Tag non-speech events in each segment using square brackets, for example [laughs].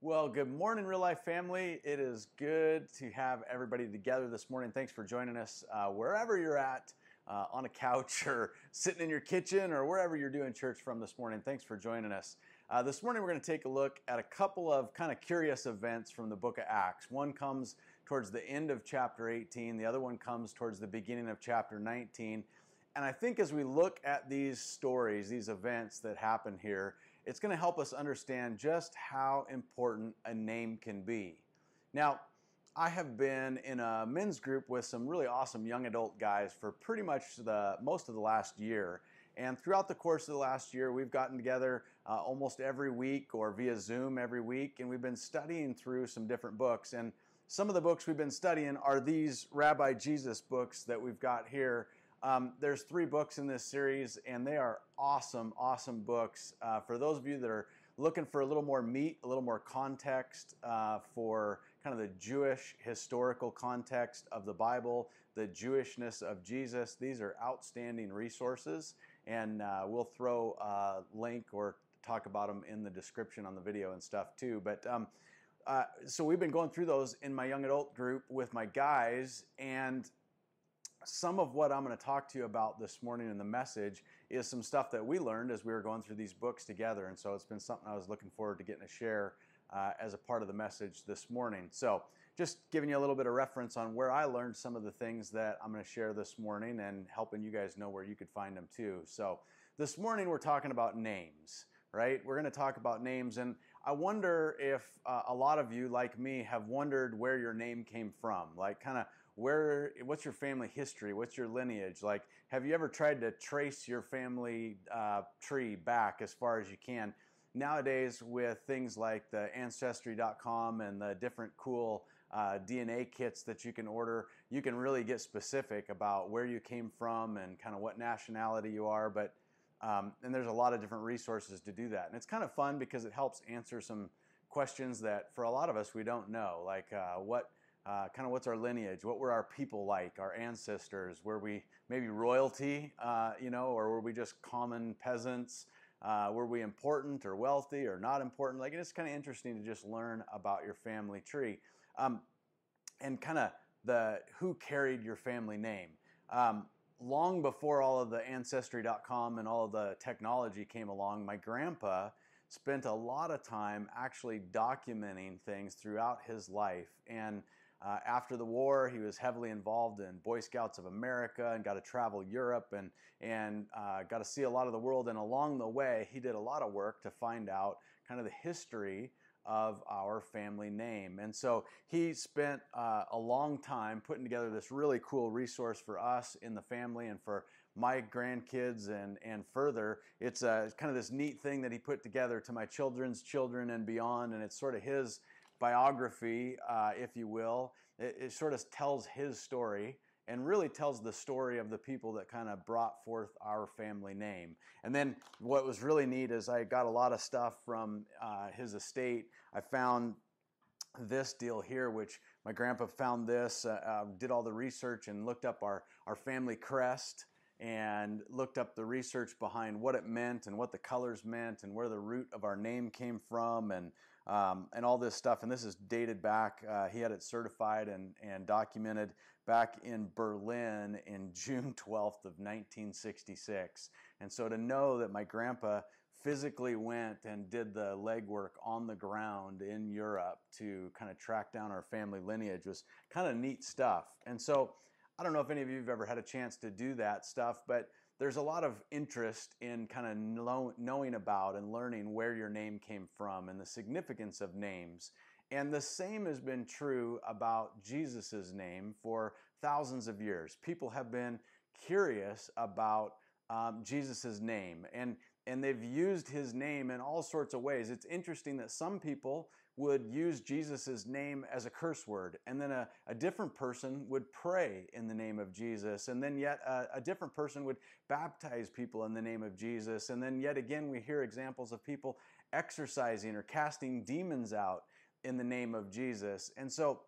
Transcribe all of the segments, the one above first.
Well, good morning, real life family. It is good to have everybody together this morning. Thanks for joining us uh, wherever you're at, uh, on a couch [laughs] or sitting in your kitchen or wherever you're doing church from this morning. Thanks for joining us. Uh, this morning, we're going to take a look at a couple of kind of curious events from the book of Acts. One comes towards the end of chapter 18, the other one comes towards the beginning of chapter 19. And I think as we look at these stories, these events that happen here, it's going to help us understand just how important a name can be. Now, I have been in a men's group with some really awesome young adult guys for pretty much the most of the last year. And throughout the course of the last year, we've gotten together uh, almost every week or via Zoom every week, and we've been studying through some different books. And some of the books we've been studying are these Rabbi Jesus books that we've got here um, there's three books in this series, and they are awesome, awesome books. Uh, for those of you that are looking for a little more meat, a little more context uh, for kind of the Jewish historical context of the Bible, the Jewishness of Jesus, these are outstanding resources, and uh, we'll throw a link or talk about them in the description on the video and stuff too. But um, uh, so we've been going through those in my young adult group with my guys, and some of what I'm going to talk to you about this morning in the message is some stuff that we learned as we were going through these books together. And so it's been something I was looking forward to getting to share uh, as a part of the message this morning. So just giving you a little bit of reference on where I learned some of the things that I'm going to share this morning and helping you guys know where you could find them too. So this morning we're talking about names right? We're going to talk about names, and I wonder if uh, a lot of you, like me, have wondered where your name came from. Like, kind of where, what's your family history? What's your lineage? Like, have you ever tried to trace your family uh, tree back as far as you can? Nowadays, with things like the Ancestry.com and the different cool uh, DNA kits that you can order, you can really get specific about where you came from and kind of what nationality you are. But um, and there's a lot of different resources to do that. And it's kind of fun because it helps answer some questions that for a lot of us we don't know, like uh, what uh, kind of what's our lineage, what were our people like, our ancestors, were we maybe royalty, uh, you know, or were we just common peasants? Uh, were we important or wealthy or not important? Like it's kind of interesting to just learn about your family tree um, and kind of the who carried your family name. Um, long before all of the Ancestry.com and all of the technology came along, my grandpa spent a lot of time actually documenting things throughout his life. And uh, after the war, he was heavily involved in Boy Scouts of America and got to travel Europe and, and uh, got to see a lot of the world. And along the way, he did a lot of work to find out kind of the history of our family name. And so he spent uh, a long time putting together this really cool resource for us in the family and for my grandkids and, and further. It's uh, kind of this neat thing that he put together to my children's children and beyond. And it's sort of his biography, uh, if you will. It, it sort of tells his story and really tells the story of the people that kind of brought forth our family name. And then what was really neat is I got a lot of stuff from uh, his estate. I found this deal here, which my grandpa found this, uh, uh, did all the research and looked up our, our family crest and looked up the research behind what it meant and what the colors meant and where the root of our name came from and um, and all this stuff. And this is dated back. Uh, he had it certified and, and documented back in Berlin in [laughs] June 12th of 1966. And so to know that my grandpa physically went and did the legwork on the ground in Europe to kind of track down our family lineage was kind of neat stuff. And so I don't know if any of you have ever had a chance to do that stuff, but there's a lot of interest in kind of knowing about and learning where your name came from and the significance of names. And the same has been true about Jesus' name for thousands of years. People have been curious about um, Jesus' name, and, and they've used his name in all sorts of ways. It's interesting that some people would use Jesus' name as a curse word, and then a, a different person would pray in the name of Jesus, and then yet a, a different person would baptize people in the name of Jesus, and then yet again we hear examples of people exorcising or casting demons out in the name of Jesus. And so,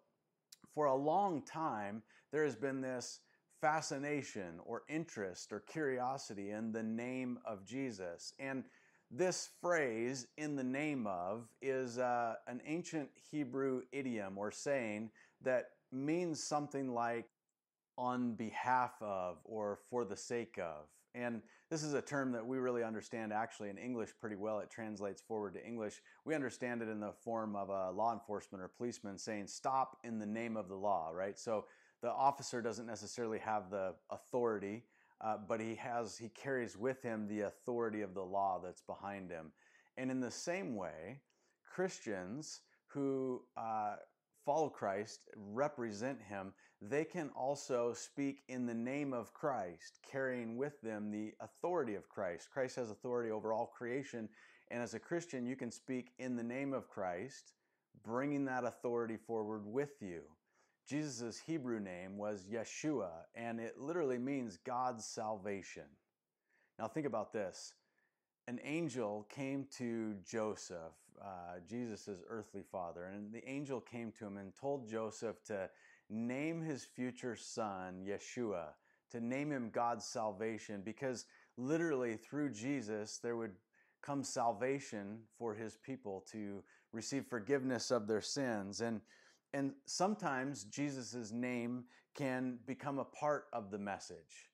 for a long time, there has been this fascination or interest or curiosity in the name of Jesus. And this phrase, in the name of, is uh, an ancient Hebrew idiom or saying that means something like on behalf of or for the sake of. And this is a term that we really understand actually in English pretty well. It translates forward to English. We understand it in the form of a law enforcement or policeman saying, stop in the name of the law, right? So the officer doesn't necessarily have the authority, uh, but he has, he carries with him the authority of the law that's behind him. And in the same way, Christians who uh, follow Christ, represent Him, they can also speak in the name of Christ, carrying with them the authority of Christ. Christ has authority over all creation. And as a Christian, you can speak in the name of Christ, bringing that authority forward with you. Jesus' Hebrew name was Yeshua, and it literally means God's salvation. Now, think about this an angel came to Joseph, uh, Jesus' earthly father, and the angel came to him and told Joseph to name his future son Yeshua, to name him God's salvation, because literally through Jesus there would come salvation for his people to receive forgiveness of their sins. And, and sometimes Jesus' name can become a part of the message.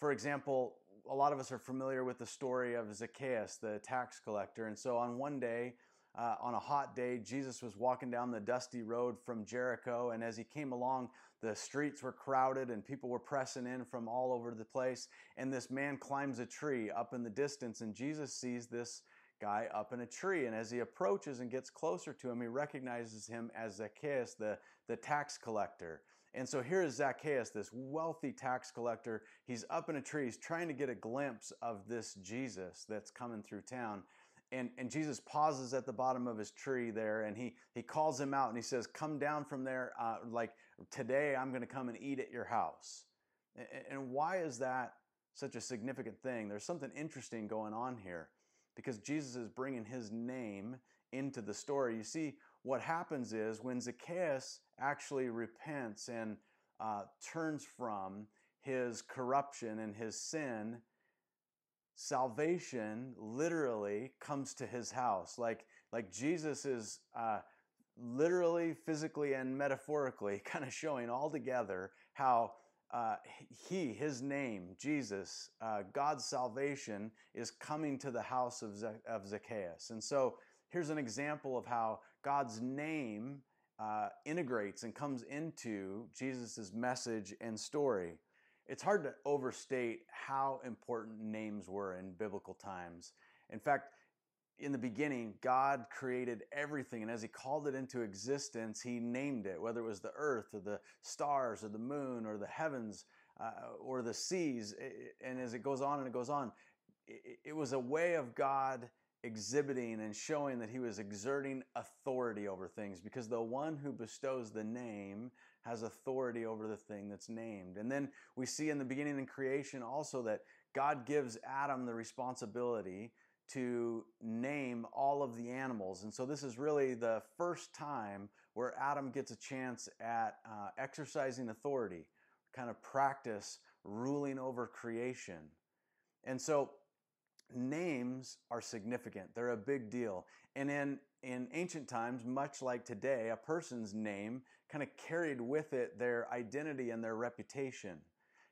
For example, a lot of us are familiar with the story of Zacchaeus, the tax collector. And so on one day, uh, on a hot day, Jesus was walking down the dusty road from Jericho. And as he came along, the streets were crowded and people were pressing in from all over the place. And this man climbs a tree up in the distance, and Jesus sees this guy up in a tree. And as he approaches and gets closer to him, he recognizes him as Zacchaeus, the, the tax collector. And so here is Zacchaeus, this wealthy tax collector. He's up in a tree. He's trying to get a glimpse of this Jesus that's coming through town. And, and Jesus pauses at the bottom of his tree there and he, he calls him out and he says, Come down from there. Uh, like, today I'm going to come and eat at your house. And, and why is that such a significant thing? There's something interesting going on here because Jesus is bringing his name into the story. You see, what happens is when Zacchaeus actually repents and uh, turns from his corruption and his sin, salvation literally comes to his house. Like, like Jesus is uh, literally, physically, and metaphorically [laughs] kind of showing all together how uh, he, his name, Jesus, uh, God's salvation is coming to the house of, of Zacchaeus. And so here's an example of how God's name uh, integrates and comes into Jesus' message and story. It's hard to overstate how important names were in biblical times. In fact, in the beginning, God created everything, and as He called it into existence, He named it, whether it was the earth or the stars or the moon or the heavens uh, or the seas. And as it goes on and it goes on, it was a way of God exhibiting and showing that he was exerting authority over things because the one who bestows the name has authority over the thing that's named. And then we see in the beginning in creation also that God gives Adam the responsibility to name all of the animals. And so this is really the first time where Adam gets a chance at uh, exercising authority, kind of practice ruling over creation. And so names are significant. They're a big deal. And in, in ancient times, much like today, a person's name kind of carried with it their identity and their reputation.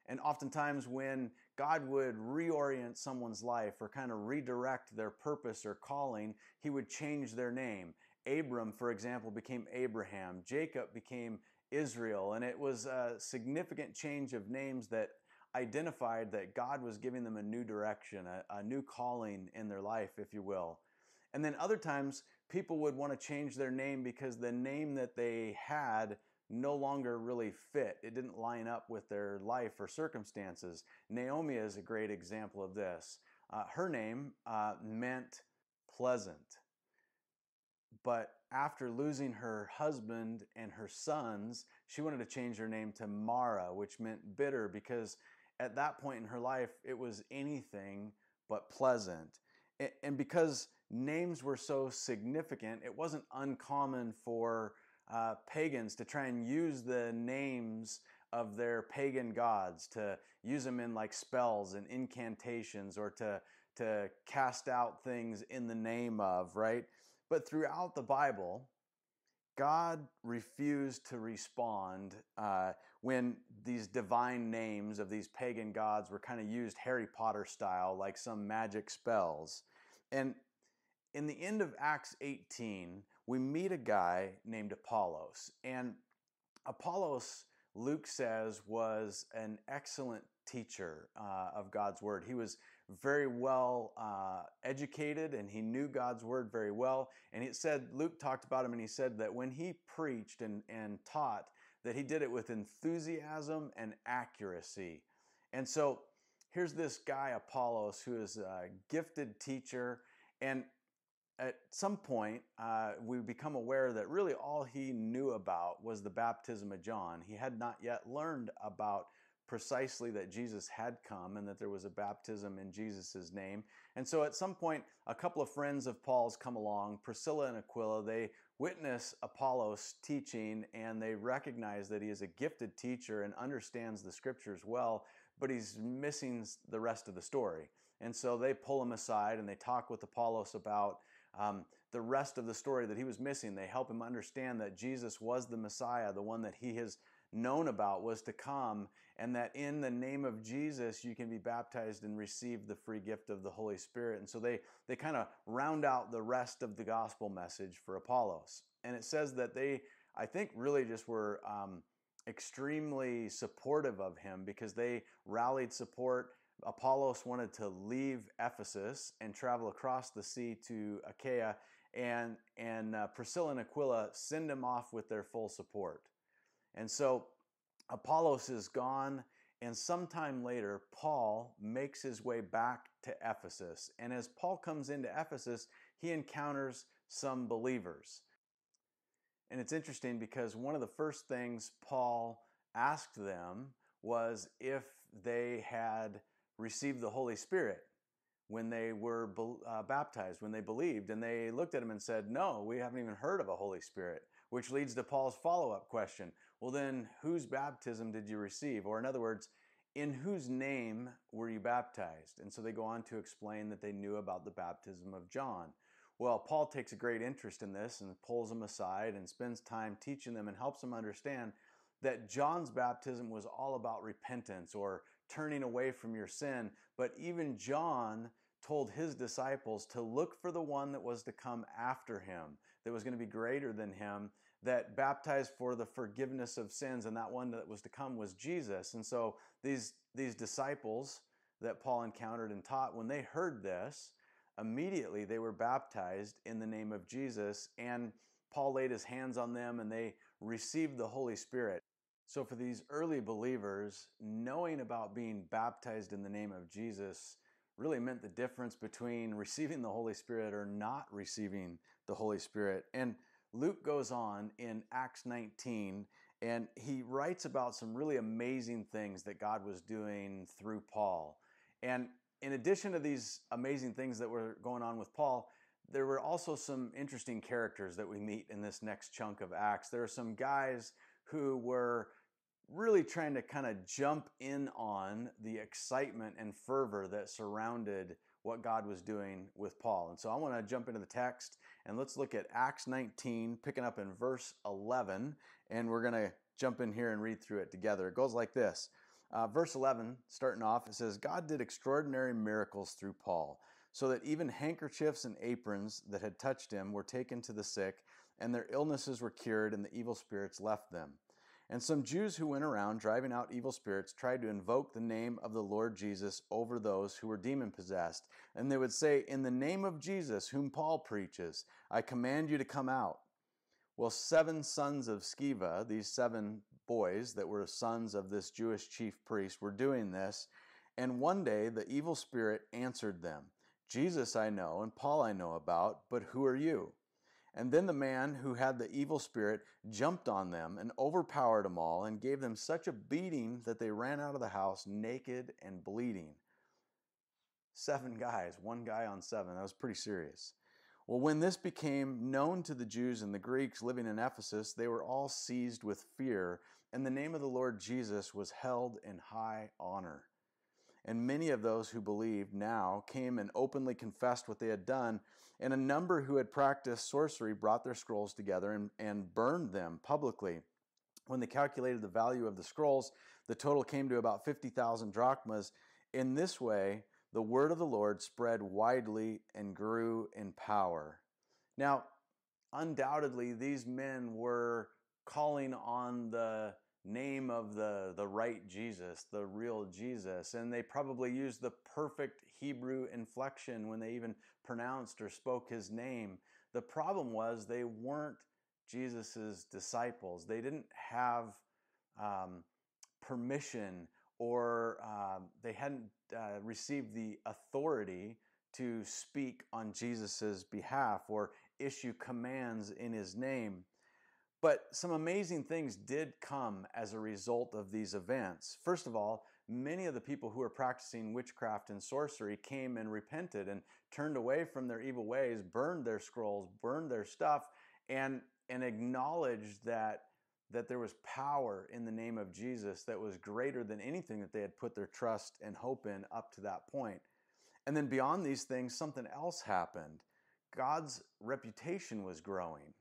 And oftentimes, when God would reorient someone's life or kind of redirect their purpose or calling, He would change their name. Abram, for example, became Abraham. Jacob became Israel. And it was a significant change of names that identified that God was giving them a new direction, a, a, new calling in their life, if you will. And then other times, people would want to change their name because the name that they had no longer really fit. It didn't line up with their life or circumstances. Naomi is a great example of this. Uh, her name uh, meant pleasant. But after losing her husband and her sons, she wanted to change her name to Mara, which meant bitter because at that point in her life, it was anything but pleasant. And because names were so significant, it wasn't uncommon for uh, pagans to try and use the names of their pagan gods, to use them in like spells and incantations, or to, to cast out things in the name of, right? But throughout the Bible, God refused to respond uh, when these divine names of these pagan gods were kind of used Harry Potter style, like some magic spells. And in the end of Acts 18, we meet a guy named Apollos. And Apollos, Luke says, was an excellent teacher uh, of God's word. He was very well uh, educated and he knew God's word very well. And it said, Luke talked about him and he said that when he preached and, and taught, that he did it with enthusiasm and accuracy. And so here's this guy, Apollos, who is a gifted teacher. And at some point, uh, we become aware that really all he knew about was the baptism of John. He had not yet learned about precisely that Jesus had come and that there was a baptism in Jesus' name. And so at some point, a couple of friends of Paul's come along, Priscilla and Aquila. They witness Apollos teaching and they recognize that he is a gifted teacher and understands the scriptures well, but he's missing the rest of the story. And so they pull him aside and they talk with Apollos about um, the rest of the story that he was missing. They help him understand that Jesus was the Messiah, the one that he has known about was to come, and that in the name of Jesus you can be baptized and receive the free gift of the Holy Spirit. And so they, they kind of round out the rest of the gospel message for Apollos. And it says that they, I think, really just were um, extremely supportive of him because they rallied support. Apollos wanted to leave Ephesus and travel across the sea to Achaia, and, and uh, Priscilla and Aquila send him off with their full support. And so Apollos is gone, and sometime later, Paul makes his way back to Ephesus. And as Paul comes into Ephesus, he encounters some believers. And it's interesting because one of the first things Paul asked them was if they had received the Holy Spirit when they were uh, baptized, when they believed. And they looked at him and said, No, we haven't even heard of a Holy Spirit, which leads to Paul's follow up question well, then whose baptism did you receive? Or, in other words, in whose name were you baptized? And so they go on to explain that they knew about the baptism of John. Well, Paul takes a great interest in this and pulls them aside and spends time teaching them and helps them understand that John's baptism was all about repentance or turning away from your sin. But even John told his disciples to look for the one that was to come after him, that was going to be greater than him, that baptized for the forgiveness of sins, and that one that was to come was Jesus. And so these, these disciples that Paul encountered and taught, when they heard this, immediately they were baptized in the name of Jesus, and Paul laid his hands on them and they received the Holy Spirit. So, for these early believers, knowing about being baptized in the name of Jesus really meant the difference between receiving the Holy Spirit or not receiving the Holy Spirit. And Luke goes on in Acts 19 and he writes about some really amazing things that God was doing through Paul. And in addition to these amazing things that were going on with Paul, there were also some interesting characters that we meet in this next chunk of Acts. There are some guys who were really trying to kind of jump in on the excitement and fervor that surrounded what God was doing with Paul. And so I want to jump into the text and let's look at Acts 19, picking up in verse 11, and we're going to jump in here and read through it together. It goes like this. Uh, verse 11, starting off, it says, God did extraordinary miracles through Paul, so that even handkerchiefs and aprons that had touched him were taken to the sick, and their illnesses were cured, and the evil spirits left them. And some Jews who went around driving out evil spirits tried to invoke the name of the Lord Jesus over those who were demon possessed. And they would say, In the name of Jesus, whom Paul preaches, I command you to come out. Well, seven sons of Sceva, these seven boys that were sons of this Jewish chief priest, were doing this. And one day the evil spirit answered them Jesus I know, and Paul I know about, but who are you? And then the man who had the evil spirit jumped on them and overpowered them all and gave them such a beating that they ran out of the house naked and bleeding. Seven guys, one guy on seven. That was pretty serious. Well, when this became known to the Jews and the Greeks living in Ephesus, they were all seized with fear, and the name of the Lord Jesus was held in high honor. And many of those who believed now came and openly confessed what they had done. And a number who had practiced sorcery brought their scrolls together and, and burned them publicly. When they calculated the value of the scrolls, the total came to about 50,000 drachmas. In this way, the word of the Lord spread widely and grew in power. Now, undoubtedly, these men were calling on the name of the, the right Jesus, the real Jesus. And they probably used the perfect Hebrew inflection when they even pronounced or spoke his name. The problem was they weren't Jesus's disciples. They didn't have um, permission or uh, they hadn't uh, received the authority to speak on Jesus's behalf or issue commands in his name. But some amazing things did come as a result of these events. First of all, many of the people who were practicing witchcraft and sorcery came and repented and turned away from their evil ways, burned their scrolls, burned their stuff, and, and acknowledged that, that there was power in the name of Jesus that was greater than anything that they had put their trust and hope in up to that point. And then beyond these things, something else happened. God's reputation was growing.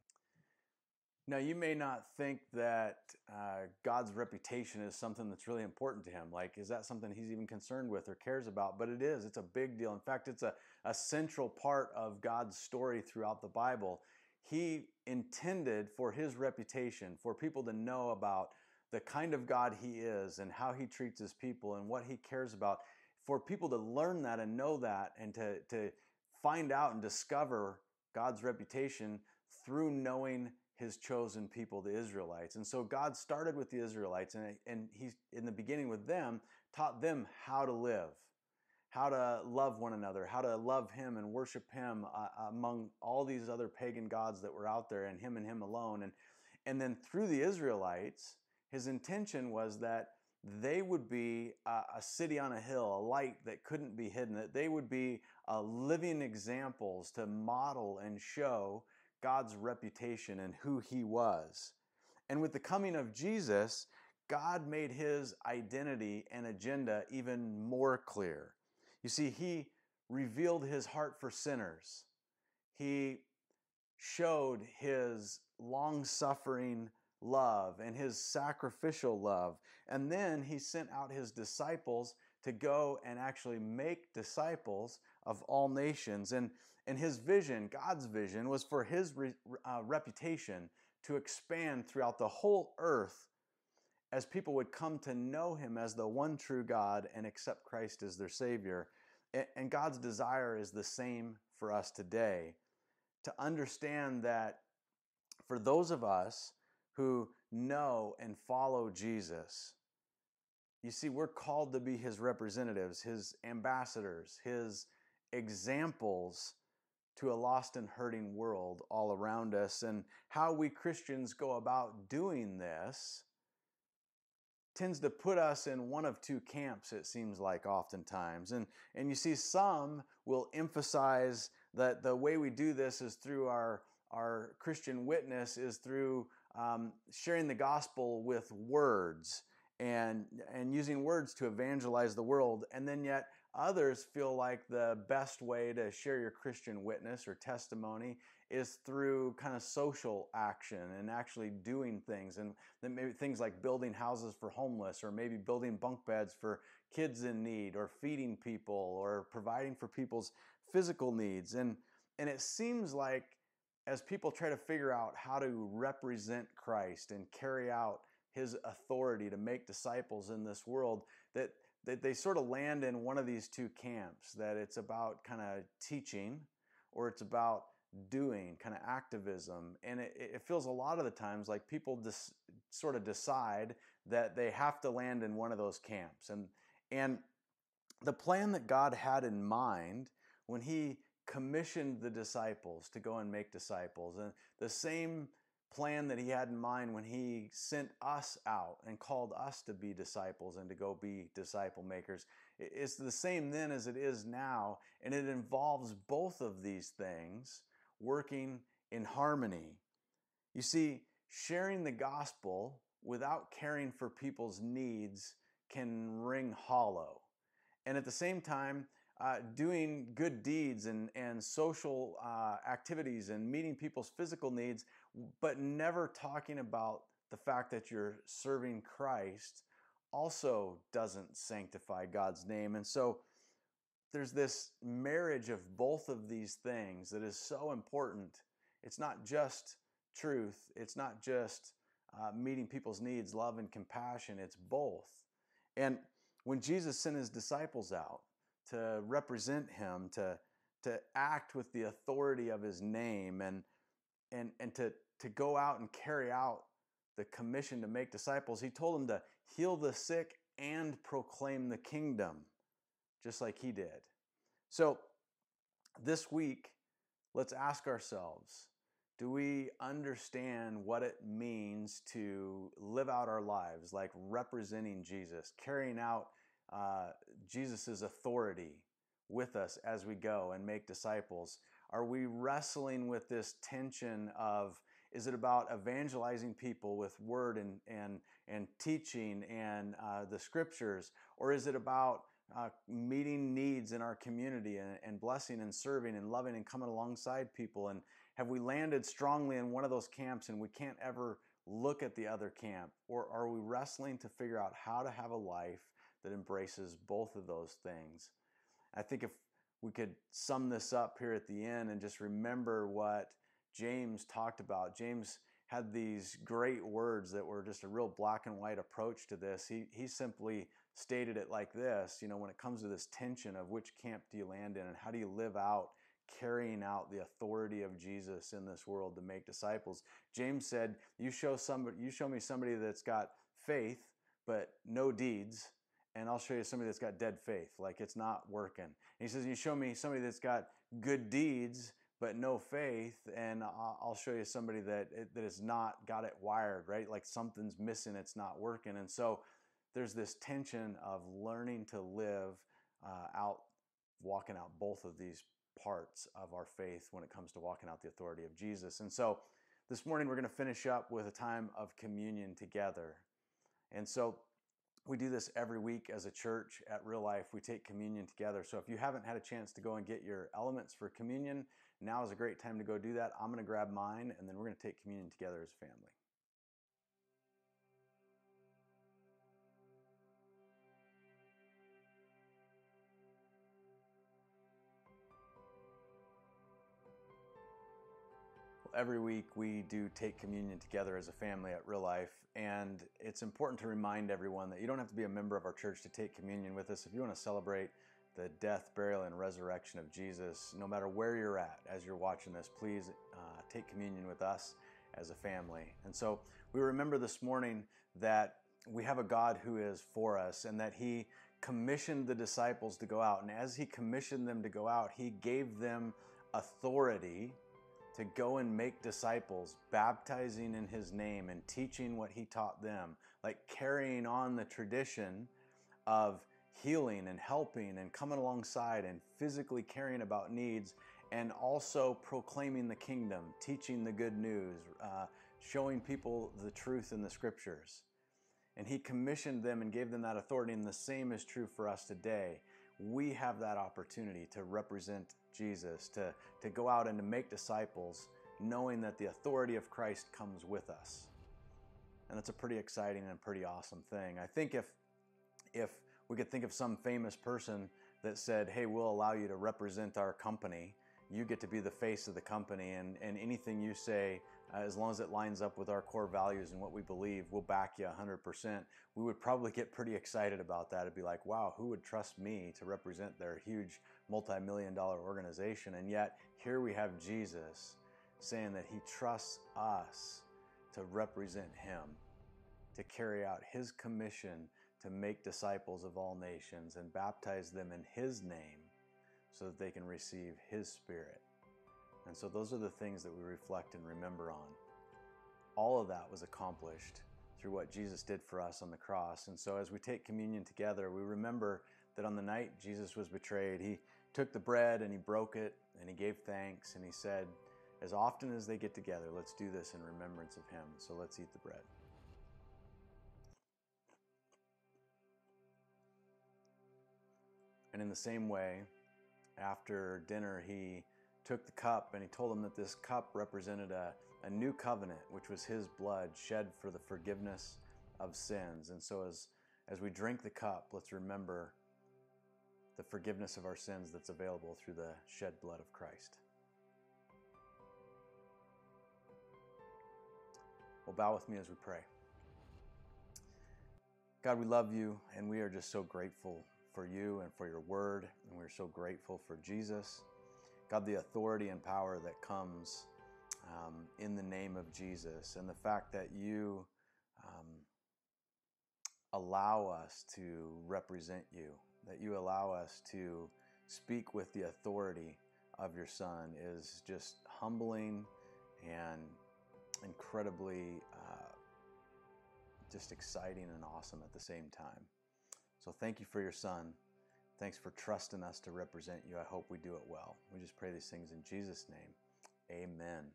Now, you may not think that uh, God's reputation is something that's really important to him. Like, is that something he's even concerned with or cares about? But it is. It's a big deal. In fact, it's a, a central part of God's story throughout the Bible. He intended for his reputation, for people to know about the kind of God he is and how he treats his people and what he cares about, for people to learn that and know that and to, to find out and discover God's reputation through knowing his chosen people, the Israelites. And so God started with the Israelites, and, and He, in the beginning with them, taught them how to live, how to love one another, how to love Him and worship Him uh, among all these other pagan gods that were out there, and Him and Him alone. And, and then through the Israelites, His intention was that they would be a, a, city on a hill, a light that couldn't be hidden, that they would be uh, living examples to model and show God's reputation and who he was. And with the coming of Jesus, God made his identity and agenda even more clear. You see, he revealed his heart for sinners. He showed his long suffering love and his sacrificial love. And then he sent out his disciples to go and actually make disciples of all nations. And and his vision, God's vision, was for his re, uh, reputation to expand throughout the whole earth as people would come to know him as the one true God and accept Christ as their Savior. And God's desire is the same for us today to understand that for those of us who know and follow Jesus, you see, we're called to be his representatives, his ambassadors, his examples to a lost and hurting world all around us. And how we Christians go about doing this tends to put us in one of two camps, it seems like oftentimes. And, and you see, some will emphasize that the way we do this is through our, our Christian witness, is through um, sharing the gospel with words and, and using words to evangelize the world. And then yet, Others feel like the best way to share your Christian witness or testimony is through kind of social action and actually doing things. And then maybe things like building houses for homeless, or maybe building bunk beds for kids in need, or feeding people, or providing for people's physical needs. And, and it seems like as people try to figure out how to represent Christ and carry out his authority to make disciples in this world, that they, they sort of land in one of these two camps that it's about kind of teaching or it's about doing kind of activism. And it, it, feels a lot of the times like people just sort of decide that they have to land in one of those camps. And and the plan that god had in mind when he commissioned the disciples to go and make disciples and the same plan that he had in mind when he sent us out and called us to be disciples and to go be disciple makers. It's the same then as it is now, and it involves both of these things working in harmony. You see, sharing the gospel without caring for people's needs can ring hollow. and at the same time, uh, doing good deeds and, and social uh, activities and meeting people's physical needs, but never talking about the fact that you're serving Christ also doesn't sanctify God's name. And so there's this marriage of both of these things that is so important. It's not just truth, it's not just uh, meeting people's needs, love and compassion, it's both. And when Jesus sent his disciples out to represent him, to, to act with the authority of his name, and, and, and to, to go out and carry out the commission to make disciples, he told them to heal the sick and proclaim the kingdom just like he did. So this week, let's ask ourselves do we understand what it means to live out our lives like representing Jesus, carrying out uh, Jesus' authority with us as we go and make disciples? Are we wrestling with this tension of is it about evangelizing people with word and, and, and teaching and uh, the scriptures? Or is it about uh, meeting needs in our community and, and, blessing and serving and loving and coming alongside people? And have we landed strongly in one of those camps and we can't ever look at the other camp? Or are we wrestling to figure out how to have a life that embraces both of those things? I think if we could sum this up here at the end and just remember what James talked about, James had these great words that were just a real black and white approach to this. He, he simply stated it like this you know, when it comes to this tension of which camp do you land in and how do you live out carrying out the authority of Jesus in this world to make disciples. James said, "You show somebody you show me somebody that's got faith but no deeds, and I'll show you somebody that's got dead faith, like it's not working." And he says, "You show me somebody that's got good deeds but no faith, and I'll show you somebody that that has not got it wired right, like something's missing, it's not working." And so there's this tension of learning to live uh, out, walking out both of these parts of our faith when it comes to walking out the authority of Jesus. And so this morning we're going to finish up with a time of communion together. And so we do this every week as a church at Real Life. We take communion together. So if you haven't had a chance to go and get your elements for communion, now is a great time to go do that. I'm going to grab mine and then we're going to take communion together as a family. Every week we do take communion together as a family at Real Life, and it's important to remind everyone that you don't have to be a member of our church to take communion with us. If you want to celebrate the death, burial, and resurrection of Jesus, no matter where you're at as you're watching this, please uh, take communion with us as a family. And so we remember this morning that we have a God who is for us and that He commissioned the disciples to go out. And as He commissioned them to go out, He gave them authority to go and make disciples, baptizing in his name and teaching what he taught them, like carrying on the tradition of healing and helping and coming alongside and physically caring about needs and also proclaiming the kingdom, teaching the good news, uh, showing people the truth in the scriptures. And he commissioned them and gave them that authority, and the same is true for us today we have that opportunity to represent Jesus, to, to go out and to make disciples, knowing that the authority of Christ comes with us. And that's a pretty exciting and pretty awesome thing. I think if, if we could think of some famous person that said, hey, we'll allow you to represent our company, you get to be the face of the company, and, and anything you say Uh, as long as it lines up with our core values and what we believe, we'll back you 100%. We would probably get pretty excited about that. It'd be like, wow, who would trust me to represent their huge multi million dollar organization? And yet, here we have Jesus saying that he trusts us to represent him, to carry out his commission to make disciples of all nations and baptize them in his name so that they can receive his spirit. And so those are the things that we reflect and remember on. All of that was accomplished through what Jesus did for us on the cross. And so as we take communion together, we remember that on the night Jesus was betrayed, he took the bread and he broke it and he gave thanks and he said, As often as they get together, let's do this in remembrance of him. So let's eat the bread. And in the same way, after dinner, he took the cup and he told them that this cup represented a, a new covenant, which was his blood shed for the forgiveness of sins. And so, as, as we drink the cup, let's remember the forgiveness of our sins that's available through the shed blood of Christ. Well, bow with me as we pray. God, we love you and we are just so grateful for you and for your word, and we're so grateful for Jesus. God, the authority and power that comes um, in the name of Jesus, and the fact that you um, allow us to represent you, that you allow us to speak with the authority of your Son is just humbling and incredibly uh, just exciting and awesome at the same time. So thank you for your son. Thanks for trusting us to represent you. I hope we do it well. We just pray these things in Jesus' name. Amen.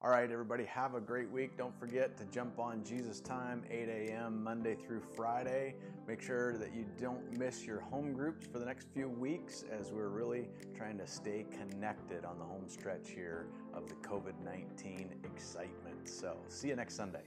All right, everybody, have a great week. Don't forget to jump on Jesus Time, 8 a.m., Monday through Friday. Make sure that you don't miss your home groups for the next few weeks as we're really trying to stay connected on the home stretch here of the COVID 19 excitement. So, see you next Sunday.